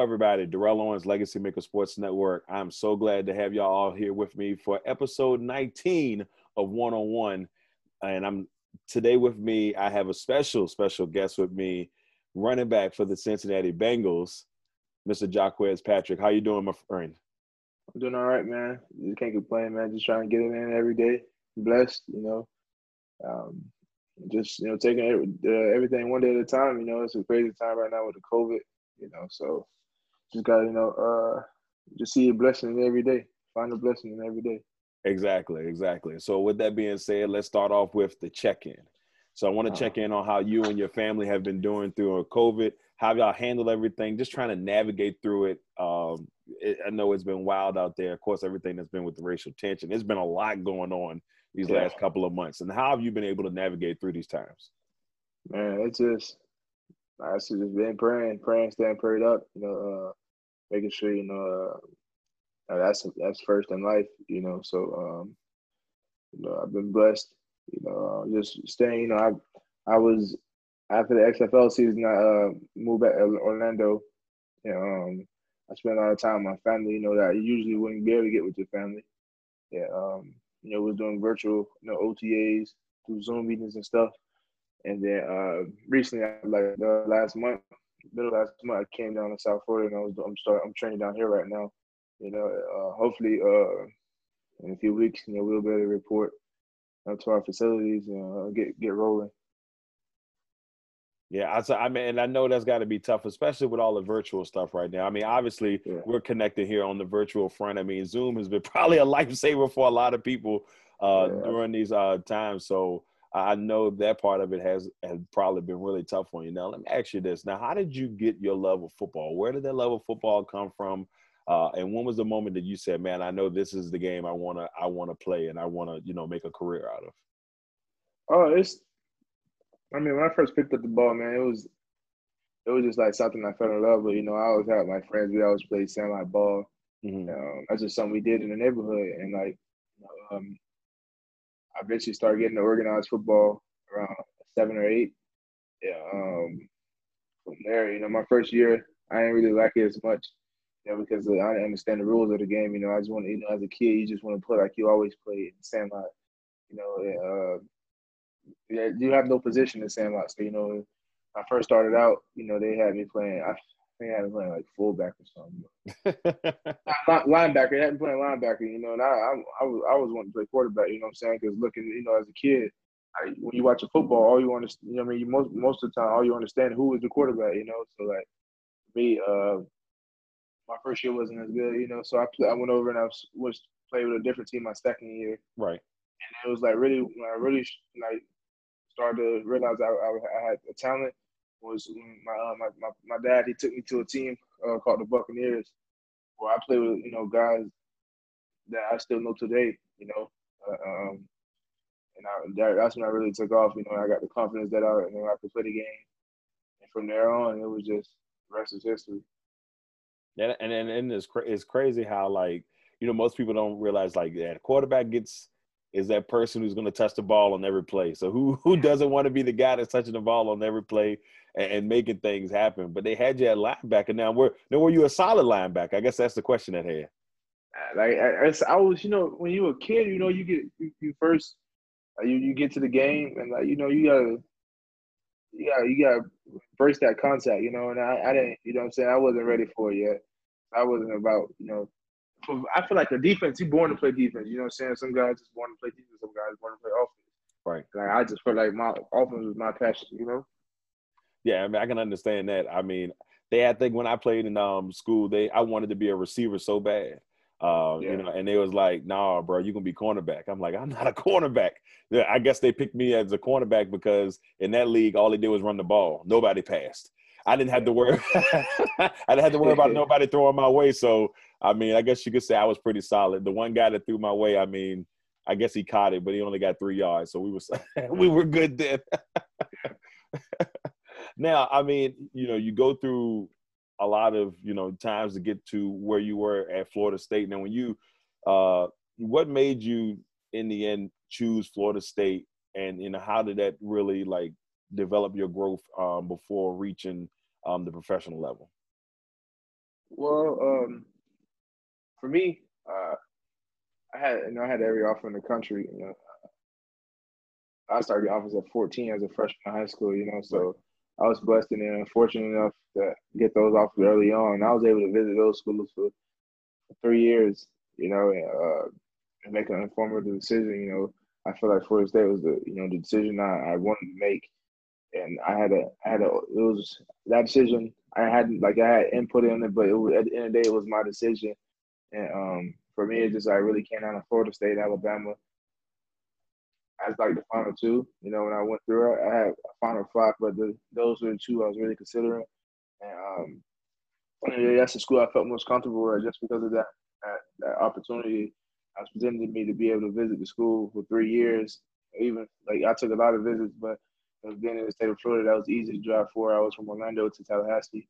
Everybody. Darrell Owens, Legacy Maker Sports Network. I'm so glad to have y'all all here with me for episode 19 of One on One. And I'm today with me. I have a special, special guest with me, running back for the Cincinnati Bengals, Mr. Jacques Patrick. How you doing, my friend? I'm doing all right, man. Just can't complain, man. Just trying to get it in every day. Blessed, you know. Um, just you know, taking every, uh, everything one day at a time. You know, it's a crazy time right now with the COVID you know. So just gotta, you know, uh, just see a blessing in every day. Find a blessing in every day. Exactly, exactly. So with that being said, let's start off with the check-in. So I want to uh, check in on how you and your family have been doing through COVID. How y'all handled everything? Just trying to navigate through it. Um, it, I know it's been wild out there. Of course, everything that's been with the racial tension. There's been a lot going on these yeah. last couple of months. And how have you been able to navigate through these times? Man, it's just I should just been praying, praying, staying prayed up. You know, uh, making sure you know uh, that's that's first in life. You know, so um, you know I've been blessed. You know, uh, just staying. You know, I I was after the XFL season. I uh, moved back to Orlando. And, um, I spent a lot of time with my family. You know that you usually wouldn't be able to get with your family. Yeah, um, you know, was doing virtual, you know, OTAs through Zoom meetings and stuff. And then uh, recently, like the last month, middle last month, I came down to South Florida and I was I'm start I'm training down here right now. You know, uh, hopefully uh, in a few weeks, you know, we'll be able to report uh, to our facilities and uh, get get rolling. Yeah, I, I mean, and I know that's got to be tough, especially with all the virtual stuff right now. I mean, obviously, yeah. we're connected here on the virtual front. I mean, Zoom has been probably a lifesaver for a lot of people uh, yeah. during these uh, times. So, I know that part of it has has probably been really tough on you. Now, let me ask you this: Now, how did you get your love of football? Where did that love of football come from? Uh, and when was the moment that you said, "Man, I know this is the game I wanna I wanna play and I wanna you know make a career out of"? Oh, it's. I mean, when I first picked up the ball, man, it was it was just like something I fell in love with. You know, I always had my friends. We always played sandlot ball. Mm-hmm. Um, that's just something we did in the neighborhood, and like, um, I eventually started getting to organized football around seven or eight. Yeah. Um, from there, you know, my first year, I didn't really like it as much, you know, because I didn't understand the rules of the game. You know, I just want to, you know, as a kid, you just want to play like you always played in Sandlot. You know, uh, yeah, you have no position in Sandlot. So, you know, I first started out, you know, they had me playing. I think I had me playing like fullback or something. Not linebacker. They had me playing linebacker, you know, and I, I, I was, I was wanting to play quarterback. You know what I'm saying? Because looking, you know, as a kid, I, when you watch a football, all you want to, you know, I mean, you most most of the time, all you understand who is the quarterback. You know, so like me, uh, my first year wasn't as good, you know. So I I went over and I was, was played with a different team my second year. Right. And it was like really when I really like started to realize I, I, I had a talent was my, uh, my my my dad. He took me to a team uh, called the Buccaneers, where I played with you know guys that I still know today. You know, uh, um, and I, that, that's when I really took off. You know, I got the confidence that I you know I could play the game, and from there on, it was just rest is history. Yeah, and and, and it's cra- it's crazy how like you know most people don't realize like that quarterback gets is that person who's going to touch the ball on every play. So who who doesn't want to be the guy that's touching the ball on every play and, and making things happen? But they had you at linebacker. Now, were now were you a solid linebacker? I guess that's the question at hand. Like I, I was, you know, when you were a kid, you know, you get you, you first, uh, you you get to the game, and like you know, you gotta, you gotta, you gotta burst that contact, you know. And I, I didn't, you know, I'm saying I wasn't ready for it yet. I wasn't about, you know, I feel like a defense, you born to play defense. You know what I'm saying? Some guys just born to play defense, some guys born to play offense. Right. Like I just feel like my offense was my passion, you know? Yeah, I mean I can understand that. I mean, they I think when I played in um school, they I wanted to be a receiver so bad. Uh, yeah. you know, and they was like, nah, bro, you're gonna be cornerback. I'm like, I'm not a cornerback. I guess they picked me as a cornerback because in that league, all they did was run the ball. Nobody passed. I didn't have to worry. I didn't have to worry about nobody throwing my way. So I mean, I guess you could say I was pretty solid. The one guy that threw my way, I mean, I guess he caught it, but he only got three yards, so we were we were good then. Now, I mean, you know, you go through a lot of you know times to get to where you were at Florida State. Now, when you, uh, what made you in the end choose Florida State, and you know how did that really like develop your growth um, before reaching um, the professional level? Well, um, for me, uh, I had you know I had every offer in the country. You know, I started offers at 14 as a freshman in high school. You know, so I was blessed and fortunate enough to get those offers early on. I was able to visit those schools for, three years. You know, uh, and make an informative decision. You know, I feel like Florida State was the you know the decision I, I wanted to make, and I had a I had a it was that decision I had like I had input in it, but it was, at the end of the day it was my decision, and um for me, it's just I really came down to Florida State, Alabama. As like the final two, you know, when I went through it, I had a final five, but the, those were the two I was really considering. And um, that's the school I felt most comfortable with just because of that, that, that opportunity I was presented to me to be able to visit the school for three years. Even like I took a lot of visits, but being in the state of Florida, that was easy to drive. I was from Orlando to Tallahassee.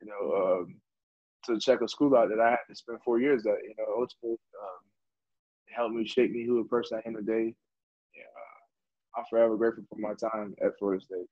You know, um, to check a school out that I had to spend four years at. You know, ultimately, um, helped me shape me who a person I am today. Yeah, I'm forever grateful for my time at Florida State.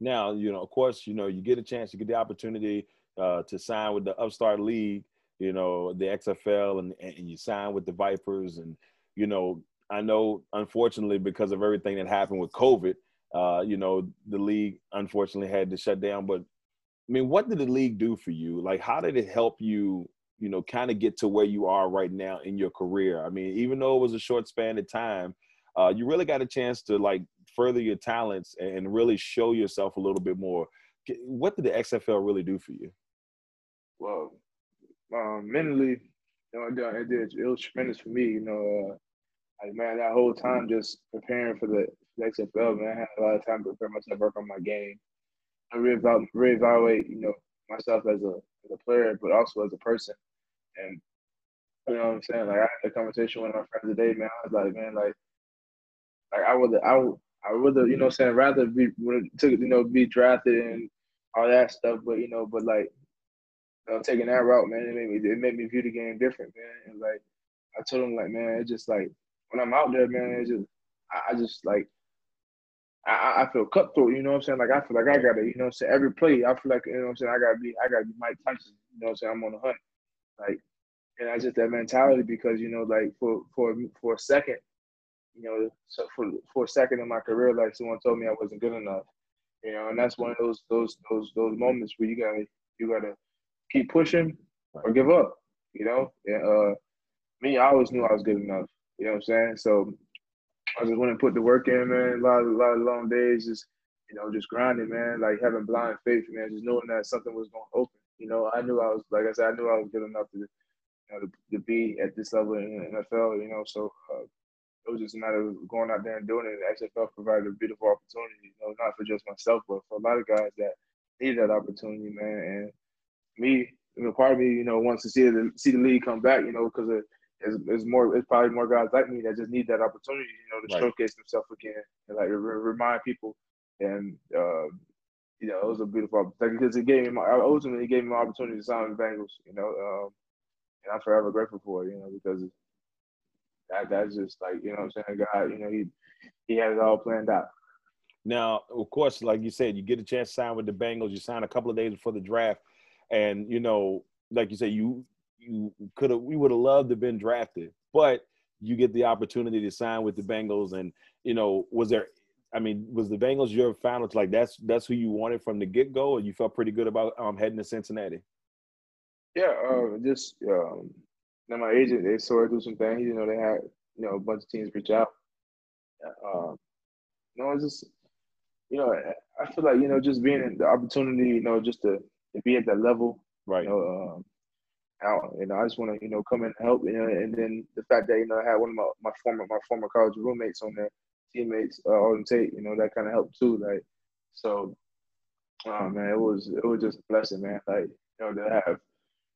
Now, you know, of course, you know, you get a chance, you get the opportunity uh, to sign with the Upstart League, you know, the XFL, and, and you sign with the Vipers, and you know, I know, unfortunately, because of everything that happened with COVID, uh, you know, the league unfortunately had to shut down. But I mean, what did the league do for you? Like, how did it help you, you know, kind of get to where you are right now in your career? I mean, even though it was a short span of time, uh, you really got a chance to like further your talents and really show yourself a little bit more. What did the XFL really do for you? Well, um, mentally, you know, it did. It was tremendous for me. You know, uh, like man, that whole time just preparing for the, the XFL, man, I had a lot of time to prepare myself, work on my game I reevaluate, reevaluate, you know, myself as a as a player, but also as a person. And you know what I'm saying? Like I had a conversation with my friends today, man. I was like, man, like, like I would, I I would, you know, saying rather be you know be drafted and all that stuff, but you know, but like, you know, taking that route, man, it made me it made me view the game different, man. And like, I told him like, man, it's just like when I'm out there, man, it's just I, I just like I, I feel cutthroat, you know what I'm saying? Like I feel like I gotta, you know I'm saying, every play, I feel like, you know what I'm saying, I gotta be I gotta be Mike Tyson, you know what I'm saying? I'm on the hunt. Like and that's just that mentality because, you know, like for for for a second, you know, so for for a second in my career, like someone told me I wasn't good enough. You know, and that's one of those those those those moments where you gotta you gotta keep pushing or give up, you know? And uh me, I always knew I was good enough. You know what I'm saying? So I just went and put the work in, man. A lot, of, a lot of long days, just you know, just grinding, man. Like having blind faith, man. Just knowing that something was going to open. You know, I knew I was, like I said, I knew I was good enough to, you know, to, to be at this level in the NFL. You know, so uh, it was just a matter of going out there and doing it. The XFL provided a beautiful opportunity. You know, not for just myself, but for a lot of guys that needed that opportunity, man. And me, you know, part of me, you know, wants to see the see the league come back. You know, because of it's, more it's probably more guys like me that just need that opportunity, you know, to right. showcase themselves again and like re- remind people. And uh, you know, it was a beautiful opportunity because it gave me my ultimately it gave me my opportunity to sign with the Bengals. You know, um, and I'm forever grateful for it. You know, because that that's just like you know I'm saying God. You know, he he has it all planned out. Now, of course, like you said, you get a chance to sign with the Bengals. You sign a couple of days before the draft, and you know, like you said, you you could have we would have loved to have been drafted, but you get the opportunity to sign with the Bengals. And you know, was there? I mean, was the Bengals your final? Like that's that's who you wanted from the get go, and you felt pretty good about um, heading to Cincinnati. Yeah, uh, just um, Then my agent, they sorted through some things. You know, they had you know a bunch of teams reach out. Um, you know, it's just you know, I feel like you know just being in the opportunity, you know, just to, to be at that level, right? You know, um, out, you know, I just want to you know come in and help, you know, and then the fact that you know I had one of my, my former my former college roommates on there, teammates, uh, on tape, you know, that kind of helped too, like so. Oh man, it was it was just a blessing, man. Like you know to have,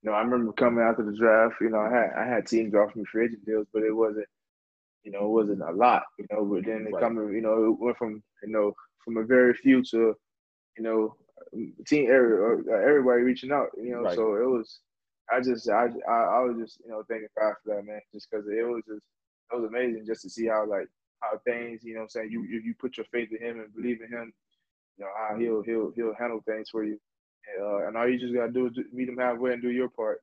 you know, I remember coming after the draft. You know, I had I had teams offer me free agent deals, but it wasn't, you know, it wasn't a lot. You know, but then it right. coming, you know, it went from you know from a very few to, you know, team area uh, everybody reaching out. You know, right. so it was. I just I, I I was just you know thanking God for that man, just because it was just it was amazing just to see how like how things you know I'm saying you you put your faith in him and believe in him, you know how he'll he'll he'll handle things for you, uh, and all you just gotta do is meet them halfway and do your part.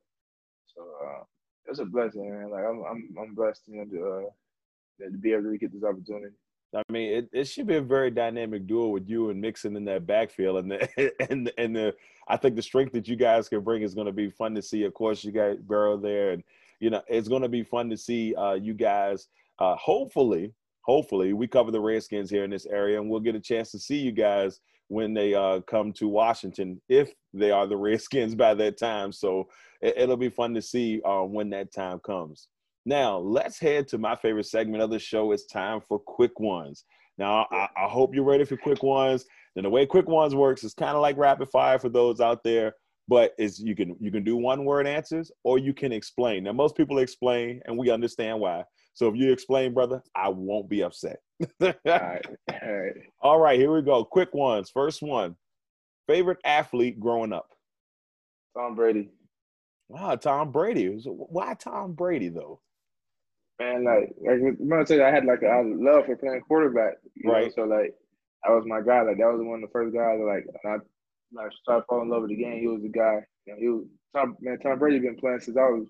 So uh, it's a blessing, man. Like I'm I'm I'm blessed, you know, to, uh, to be able to get this opportunity. I mean, it, it should be a very dynamic duel with you and Mixon in that backfield, and the and and the I think the strength that you guys can bring is going to be fun to see. Of course, you got Burrow there, and you know it's going to be fun to see uh, you guys. Uh, hopefully, hopefully, we cover the Redskins here in this area, and we'll get a chance to see you guys when they uh, come to Washington, if they are the Redskins by that time. So it, will be fun to see uh, when that time comes. Now, let's head to my favorite segment of the show. It's time for quick ones. Now, I, I hope you're ready for quick ones. And the way quick ones works is kind of like rapid fire for those out there, but is you can you can do one word answers or you can explain. Now, most people explain, and we understand why. So if you explain, brother, I won't be upset. All right. All right. All right, here we go. Quick ones. First one. Favorite athlete growing up? Tom Brady. Wow, Tom Brady. Why Tom Brady though? man, like like I'm gonna tell you, I had like a love for playing quarterback. right. Know? So like that was my guy. Like that was one of the first guys. Like I like started falling in love with the game. He was the guy. You know, he was Tom man. Tom Brady been playing since I was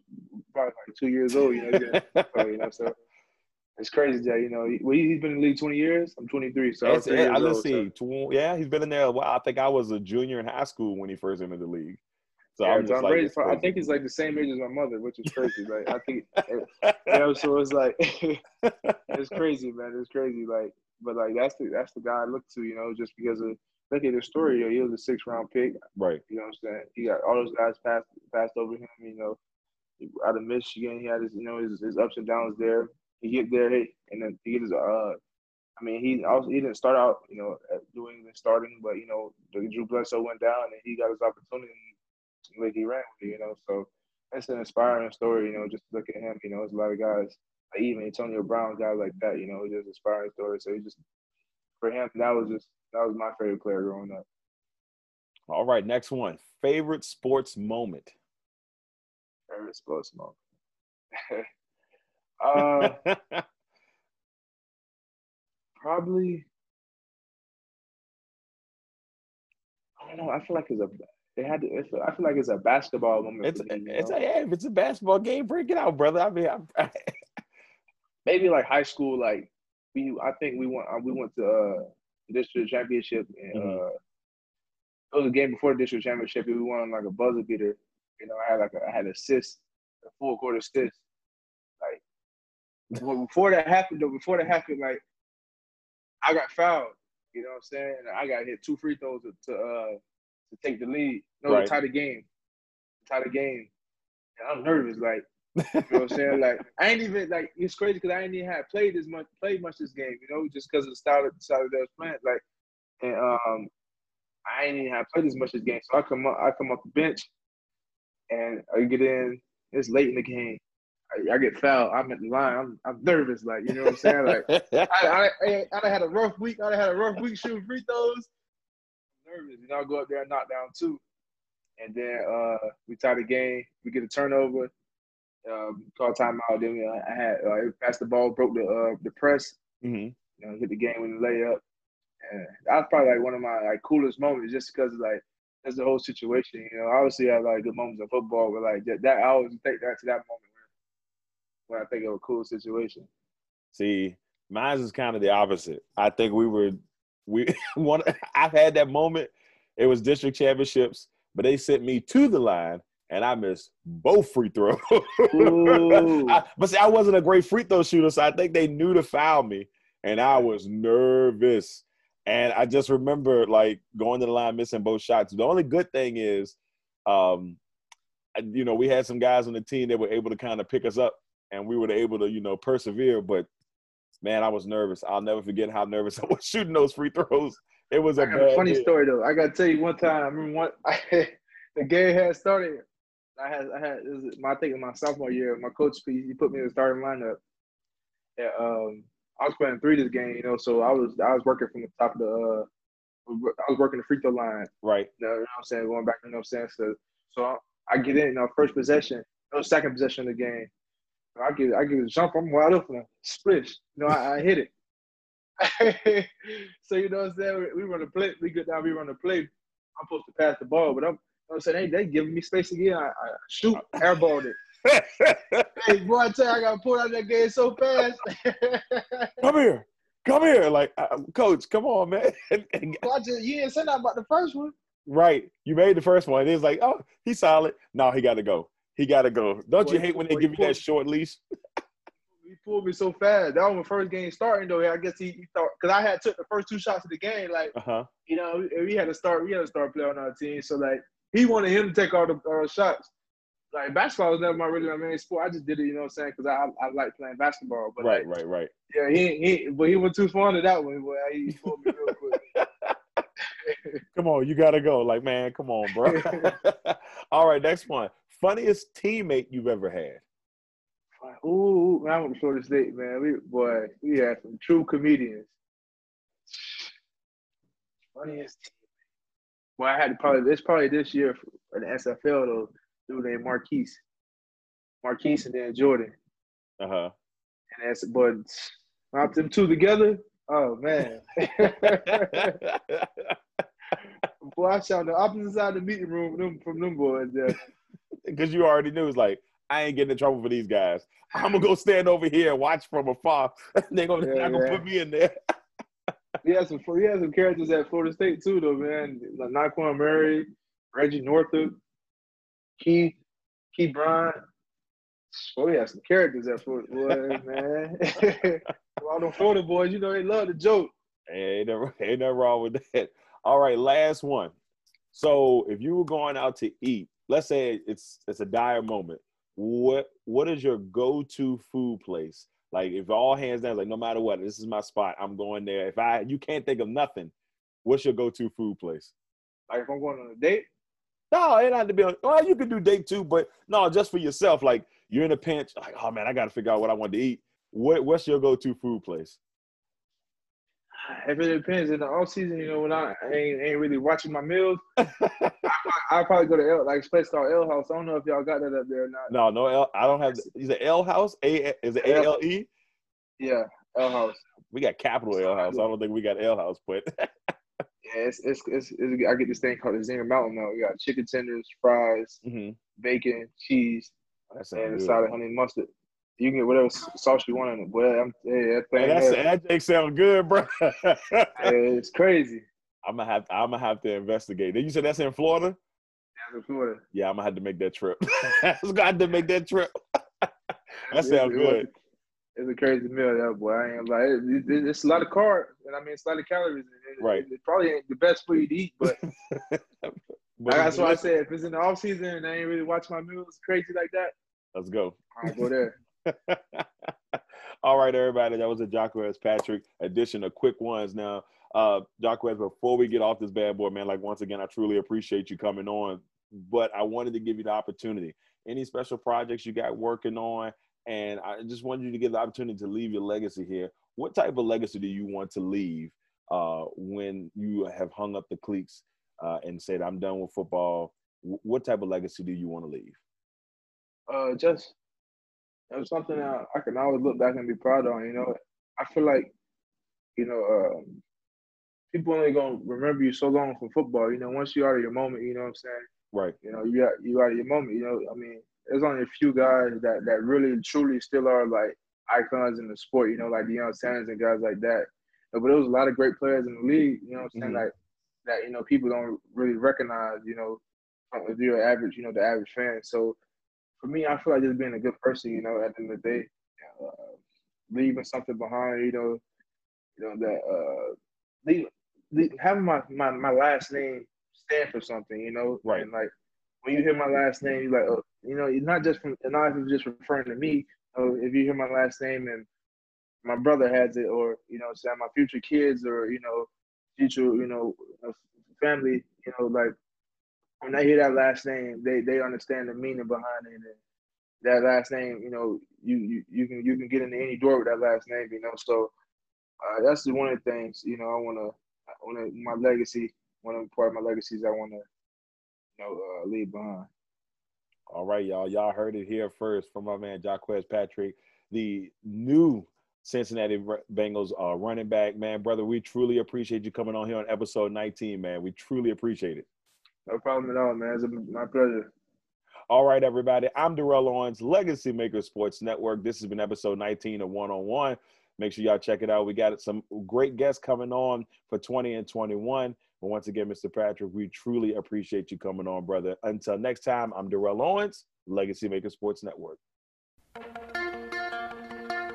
probably like two years old. You know, you know, so it's crazy that you know he, well, he's been in the league 20 years. I'm 23, so I, yeah, I let's see. So. Yeah, he's been in there a while. I think I was a junior in high school when he first entered the league. So yeah, Tom like, Brady, I think he's like the same age as my mother, which is crazy. like I think, eh, you know, so it's like it's crazy, man. It's crazy. Like, but like that's the that's the guy I look to, you know, just because of look at the story. Know, he was a six round pick, right? You know what I'm saying? He got all those guys passed passed over him. You know, out of Michigan, he had his you know his, his ups and downs there. He get there, and then he gets uh. I mean, he also he didn't start out, you know, doing the starting, but you know, the Drew Bledsoe went down and he got his opportunity like he ran with it, you know. So it's an inspiring story, you know, just look at him, you know, there's a lot of guys, like even Antonio Brown, guys like that, you know, just inspiring story. So he just for him, that was just that was my favorite player growing up. All right, next one. Favorite sports moment. Favorite sports moment. uh probably I don't know. I feel like it's a they had to. I feel like it's a basketball moment. It's, me, it's a, yeah, if it's a basketball game, break it out, brother. I mean, I'm, maybe like high school. Like we, I think we went. Uh, we went to uh, district championship, and mm-hmm. uh, it was a game before the district championship. We won like a buzzer beater. You know, I had like a, I had assist, a full court assist. Like before that happened, though, before that happened, like I got fouled. You know what I'm saying? And I got hit two free throws to, to uh to take the lead. No, right. tie the game. Tie the game. And I'm nervous, like you know what I'm saying? Like I ain't even like it's crazy because I ain't even have played as much played much this game, you know, just because of the style of the style that was playing. Like and um I ain't even have played as much this game. So I come up I come off the bench and I get in, it's late in the game. I, I, get fouled. I'm at the line. I'm, I'm nervous, like you know what I'm saying. Like I, I, I, I had a rough week. I had a rough week shooting free throws nervous. You know, I go up there and knock down two. And then uh, we tie the game. We get a turnover. Um, call timeout. Then uh, I had uh, passed the ball, broke the uh, the press. Mm-hmm. You know, hit the game with the layup. And that was probably like one of my like coolest moments, just because like that's the whole situation. You know, obviously I have like good moments of football, but like that, that I always take that to that moment when I think of a cool situation. See, mine is kind of the opposite. I think we were we one I've had that moment. It was district championships, but they sent me to the line and I missed both free throws. I, but see, I wasn't a great free throw shooter, so I think they knew to foul me, and I was nervous. And I just remember like going to the line, missing both shots. The only good thing is, um, you know, we had some guys on the team that were able to kind of pick us up, and we were able to, you know, persevere. But man, I was nervous. I'll never forget how nervous I was shooting those free throws. It was a, a funny story though. I gotta tell you one time. I remember one. I, the game had started. I had I had this my I think my sophomore year. My coach he put me in the starting lineup. Yeah, um, I was playing three this game, you know, so I was I was working from the top of the. Uh, I was working the free throw line. Right. You know, you know what I'm saying? Going back, you know what I'm saying? So, so I get in, you know, first possession, no second possession of the game. I get I get a jump, I'm wide open, splish. You know, I, I hit it. so you know what I'm saying? We, we run a play, we get down, we run a play. I'm supposed to pass the ball, but I'm, know I'm saying they they giving me space again. I, I shoot, airballed it. hey, boy, I tell you, I got pulled out of that game so fast. come here, come here, like uh, coach, come on, man. well, just, you didn't say nothing about the first one. Right, you made the first one. It's like, oh, he's solid. No, he got to go. He got to go. Don't boy, you hate when they give you that short leash? he pulled me so fast. That was my first game starting though. I guess he, he thought because I had took the first two shots of the game. Like uh-huh. you know, we had to start. We had to start playing on our team. So like he wanted him to take all the uh, shots. Like basketball was never my really my main sport. I just did it, you know what I'm saying? Because I I like playing basketball. But right, like, right, right. Yeah, he he, but he went too far into that one. Boy, he pulled me real quick. come on, you gotta go. Like man, come on, bro. all right, next one. Funniest teammate you've ever had. Ooh, I went to Florida State, man. We boy, we had some true comedians. Funniest. Well, I had to probably this probably this year in the XFL though. Dude named Marquise, Marquise, and then Jordan. Uh huh. And that's but not them two together. Oh man. Boy, I shot the opposite side of the meeting room from them, from them boys there. Because you already knew it's like I ain't getting in trouble for these guys. I'm gonna go stand over here and watch from afar. They're gonna, yeah, gonna put me in there. He has some he has some characters at Florida State too, though, man. Like Naquan Murray, Reggie Northrup, Keith, Keith Bryant. Oh, he has some characters at Florida, boy, man. All them Florida boys, you know, they love the joke. Hey, ain't never, ain't nothing wrong with that. All right, last one. So, if you were going out to eat, let's say it's it's a dire moment, what what is your go-to food place? Like if all hands down, like no matter what, this is my spot. I'm going there. If I you can't think of nothing, what's your go-to food place? Like if I'm going on a date? No, it not to be. On, well, you could do date too, but no, just for yourself. Like you're in a pinch. Like oh man, I got to figure out what I want to eat. What what's your go-to food place? if it depends in the off season, you know, when I ain't, ain't really watching my meals, I, probably go to L, like place called Ale House. I don't know if y'all got that up there or not. No, no, L, I don't have. Is it Ale House? A is it A L E? Yeah, Ale House. We got capital Ale House. I don't think we got Ale House, but. yeah, it's, it's, it's, it's, I get this thing called the Zinger Mountain Melt. We got chicken tenders, fries, mm-hmm. bacon, cheese, and a side of honey mustard. You can get whatever sauce you want in it. Boy, I'm yeah, that thing. Hey, that's, that sound good, bro. it's crazy. I'm gonna have to, I'm gonna have to investigate. Then you said that's in Florida. Yeah, in Florida. Yeah, I'm gonna have to make that trip. I was gonna have to make that trip. that sounds good. It's a crazy meal, that boy. I ain't like it, it, it's a lot of carbs, and I mean it's a lot of calories. It, right. It, probably ain't the best for you to eat, but. but that's why I said if it's in the off season and I ain't really watch my meals crazy like that. Let's go. I'll go there. All right, everybody. That was a Jacques Patrick edition of quick ones. Now, uh, Jacques, before we get off this bad boy, man, like once again, I truly appreciate you coming on. But I wanted to give you the opportunity. Any special projects you got working on? And I just wanted you to get the opportunity to leave your legacy here. What type of legacy do you want to leave uh, when you have hung up the cleats uh, and said, I'm done with football? what type of legacy do you want to leave? Uh, just it was something that I can always look back and be proud of. You know, I feel like, you know, um, people only gonna remember you so long from football. You know, once you're out of your moment, you know what I'm saying? Right. You know, you got you out of your moment. You know, I mean, there's only a few guys that that really truly still are like icons in the sport. You know, like Deion Sanders and guys like that. But there was a lot of great players in the league. You know what I'm saying? Mm-hmm. Like that. You know, people don't really recognize. You know, if you're average, you know, the average fan. So for me, I feel like just being a good person, you know, at the end of the day, uh, leaving something behind, you know, you know that uh, having my, my my last name stand for something, you know, right? And like when you hear my last name, you're like, oh, you know, it's not just from not just referring to me. You if you hear my last name and my brother has it, or you know, say my future kids, or you know, future, you know, family, you know, like when they hear that last name, they they understand the meaning behind it. And that last name, you know, you you, you can you can get into any door with that last name, you know. So uh, that's one of the things, you know, I want to, want to my legacy. One of the part of my legacies I want to, you know, uh, leave behind. All right, y'all. Y'all heard it here first from my man Jacques Patrick, the new Cincinnati Bengals uh, running back. Man, brother, we truly appreciate you coming on here on episode 19, man. We truly appreciate it. No problem at all, man. It's my pleasure. All right, everybody. I'm Darrell Owens, Legacy Maker Sports Network. This has been episode 19 of One on One. Make sure y'all check it out. We got some great guests coming on for 20 and 21. But once again, Mr. Patrick, we truly appreciate you coming on, brother. Until next time, I'm Darrell Owens, Legacy Maker Sports Network.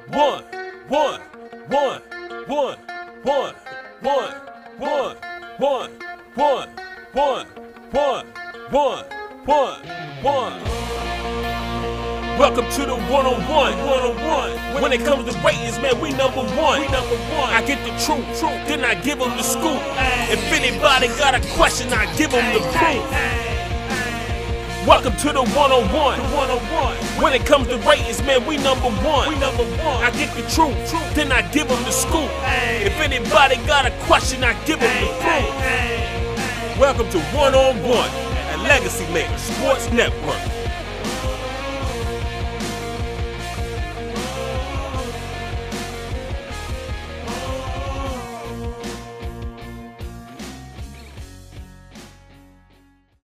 One, one, one, one, one, one, one, one, one, one one, one, one, one. Welcome to the one-on-one, one-on-one. When it comes to ratings, man, we number one. We number one. I get the truth, truth, then I give them the scoop. If anybody got a question, I give them the proof. Welcome to the one-on-one, one-on-one. When it comes to ratings, man, we number one. We number one. I get the truth, truth, then I give them the scoop. If anybody got a question, I give them the proof. Welcome to One on One at Legacy Maker Sports Network.